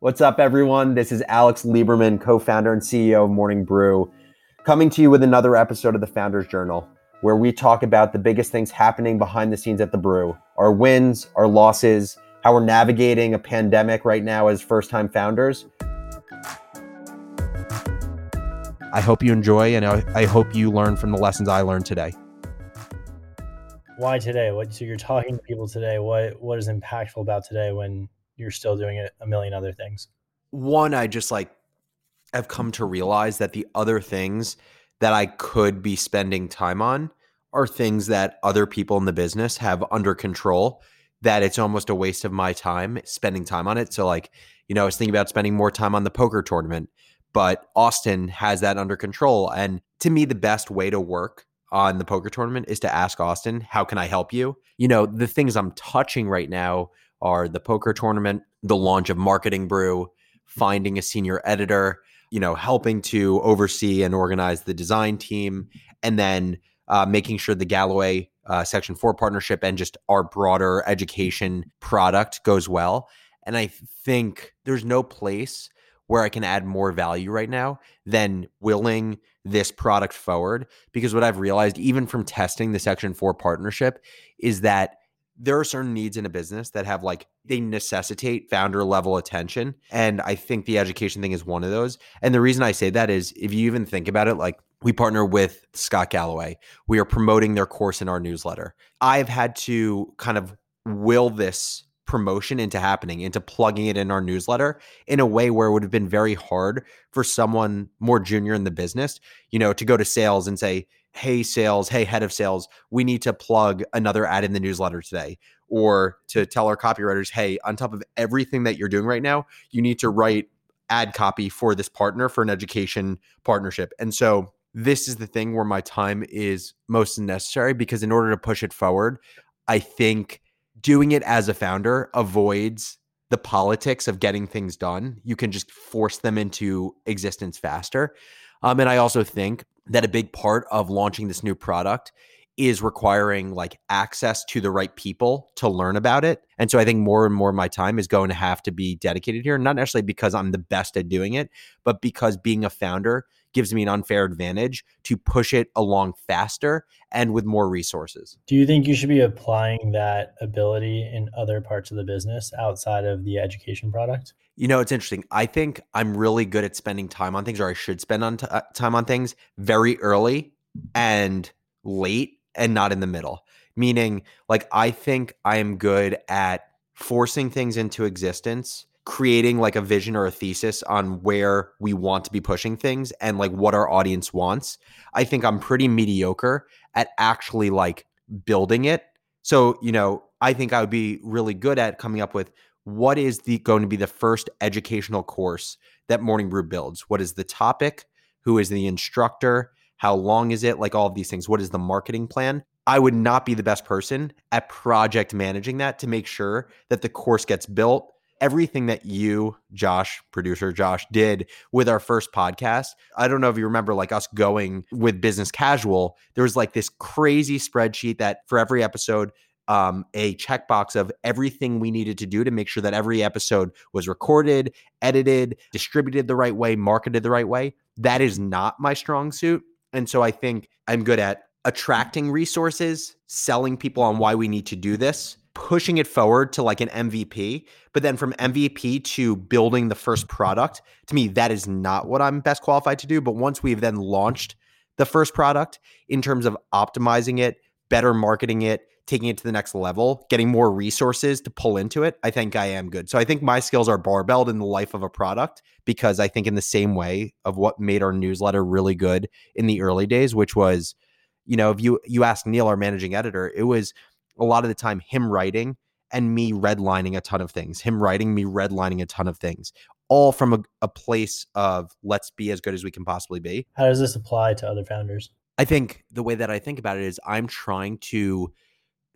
What's up, everyone? This is Alex Lieberman, co founder and CEO of Morning Brew, coming to you with another episode of the Founders Journal, where we talk about the biggest things happening behind the scenes at the brew our wins, our losses, how we're navigating a pandemic right now as first time founders. I hope you enjoy and I hope you learn from the lessons I learned today. Why today? What so you're talking to people today? What what is impactful about today when you're still doing a million other things? One, I just like have come to realize that the other things that I could be spending time on are things that other people in the business have under control that it's almost a waste of my time spending time on it. So like, you know, I was thinking about spending more time on the poker tournament, but Austin has that under control and to me the best way to work on the poker tournament is to ask Austin, how can I help you? You know, the things I'm touching right now are the poker tournament, the launch of Marketing Brew, finding a senior editor, you know, helping to oversee and organize the design team, and then uh, making sure the Galloway uh, Section 4 partnership and just our broader education product goes well. And I think there's no place where I can add more value right now than willing this product forward. Because what I've realized, even from testing the Section 4 partnership, is that there are certain needs in a business that have like they necessitate founder level attention and i think the education thing is one of those and the reason i say that is if you even think about it like we partner with scott galloway. We are promoting their course in our newsletter. I've had to kind of will this promotion into happening into plugging it in our newsletter in a way where it would have been very hard for someone more junior in the business you know to go to sales and say hey sales hey head of sales we need to plug another ad in the newsletter today. Or to tell our copywriters hey on top of everything that you're doing right now you need to write ad copy for this partner for an education partnership. And so this is the thing where my time is most necessary because in order to push it forward i think doing it as a founder avoids the politics of getting things done. You can just force them into existence faster. Um, and i also think that a big part of launching this new product is requiring like access to the right people to learn about it. And so I think more and more of my time is going to have to be dedicated here, not necessarily because I'm the best at doing it, but because being a founder gives me an unfair advantage to push it along faster and with more resources. Do you think you should be applying that ability in other parts of the business outside of the education product? You know, it's interesting. I think I'm really good at spending time on things, or I should spend on t- uh, time on things very early and late, and not in the middle. Meaning, like, I think I am good at forcing things into existence, creating like a vision or a thesis on where we want to be pushing things, and like what our audience wants. I think I'm pretty mediocre at actually like building it. So, you know, I think I would be really good at coming up with what is the going to be the first educational course that Morning Brew builds? What is the topic? Who is the instructor? How long is it? Like all of these things. What is the marketing plan? I would not be the best person at project managing that to make sure that the course gets built. Everything that you, Josh, producer Josh, did with our first podcast. I don't know if you remember, like us going with business casual, there was like this crazy spreadsheet that for every episode, um, a checkbox of everything we needed to do to make sure that every episode was recorded, edited, distributed the right way, marketed the right way. That is not my strong suit. And so I think I'm good at attracting resources, selling people on why we need to do this, pushing it forward to like an MVP. But then from MVP to building the first product, to me, that is not what I'm best qualified to do. But once we've then launched the first product in terms of optimizing it, better marketing it, taking it to the next level, getting more resources to pull into it, I think I am good. So I think my skills are barbelled in the life of a product because I think in the same way of what made our newsletter really good in the early days, which was, you know, if you you ask Neil, our managing editor, it was a lot of the time him writing and me redlining a ton of things, him writing, me redlining a ton of things, all from a, a place of let's be as good as we can possibly be. How does this apply to other founders? I think the way that I think about it is I'm trying to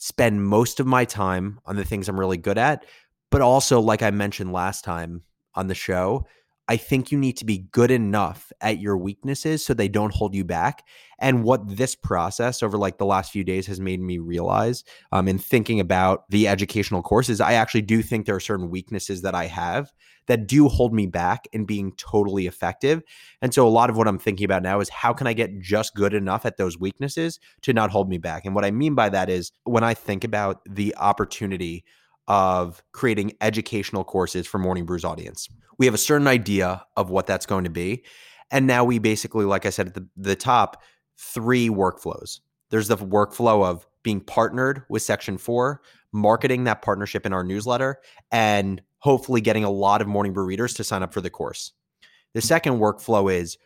spend most of my time on the things I'm really good at. But also, like I mentioned last time on the show, I think you need to be good enough at your weaknesses so they don't hold you back. And what this process over like the last few days has made me realize um, in thinking about the educational courses, I actually do think there are certain weaknesses that I have that do hold me back in being totally effective. And so a lot of what I'm thinking about now is how can I get just good enough at those weaknesses to not hold me back? And what I mean by that is when I think about the opportunity of creating educational courses for Morning Brew's audience. We have a certain idea of what that's going to be. And now we basically, like I said at the, the top, three workflows. There's the workflow of being partnered with Section 4, marketing that partnership in our newsletter, and hopefully getting a lot of Morning Brew readers to sign up for the course. The second workflow is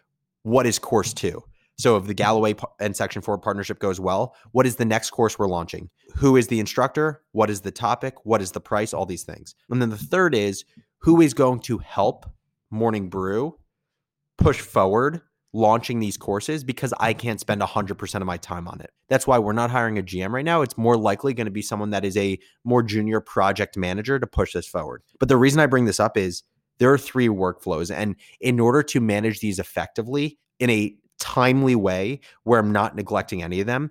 what is course two? So if the Galloway and Section 4 partnership goes well, what is the next course we're launching? Who is the instructor? What is the topic? What is the price? All these things. And then the third is who is going to help Morning Brew push forward launching these courses because I can't spend 100% of my time on it. That's why we're not hiring a GM right now. It's more likely going to be someone that is a more junior project manager to push this forward. But the reason I bring this up is there are three workflows. And in order to manage these effectively in a timely way where I'm not neglecting any of them,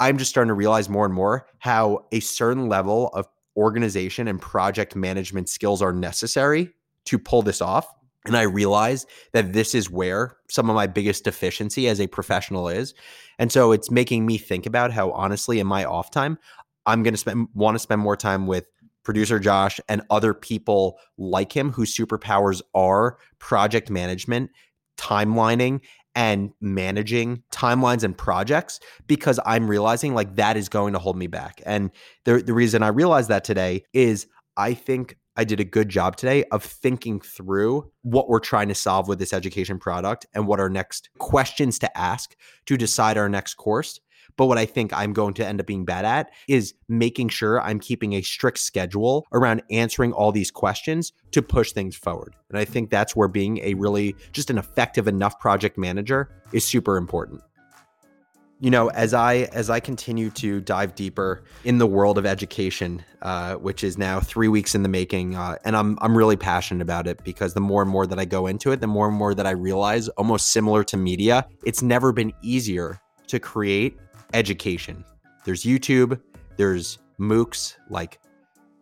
I'm just starting to realize more and more how a certain level of organization and project management skills are necessary to pull this off. And I realize that this is where some of my biggest deficiency as a professional is. And so it's making me think about how honestly in my off time, I'm going to spend want to spend more time with producer Josh and other people like him whose superpowers are project management, timelining, and managing timelines and projects because I'm realizing like that is going to hold me back. And the the reason I realized that today is I think I did a good job today of thinking through what we're trying to solve with this education product and what our next questions to ask to decide our next course. But what I think I'm going to end up being bad at is making sure I'm keeping a strict schedule around answering all these questions to push things forward. And I think that's where being a really just an effective enough project manager is super important you know as i as i continue to dive deeper in the world of education uh, which is now three weeks in the making uh, and i'm i'm really passionate about it because the more and more that i go into it the more and more that i realize almost similar to media it's never been easier to create education. There's YouTube, there's MOOCs like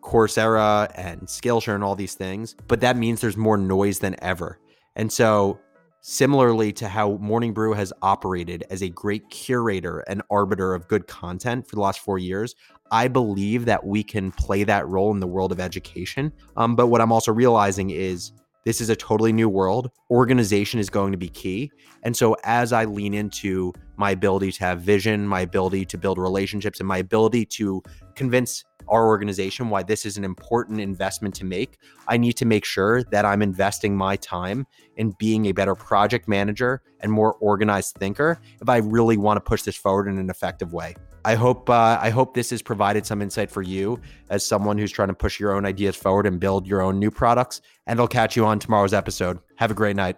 Coursera and Skillshare and all these things, but that means there's more noise than ever. And so, similarly to how Morning Brew has operated as a great curator and arbiter of good content for the last four years, I believe that we can play that role in the world of education. Um, but what I'm also realizing is this is a totally new world. Organization is going to be key. And so, as I lean into my ability to have vision, my ability to build relationships, and my ability to convince our organization why this is an important investment to make, I need to make sure that I'm investing my time in being a better project manager and more organized thinker if I really want to push this forward in an effective way. I hope uh, I hope this has provided some insight for you as someone who's trying to push your own ideas forward and build your own new products. And I'll catch you on tomorrow's episode. Have a great night.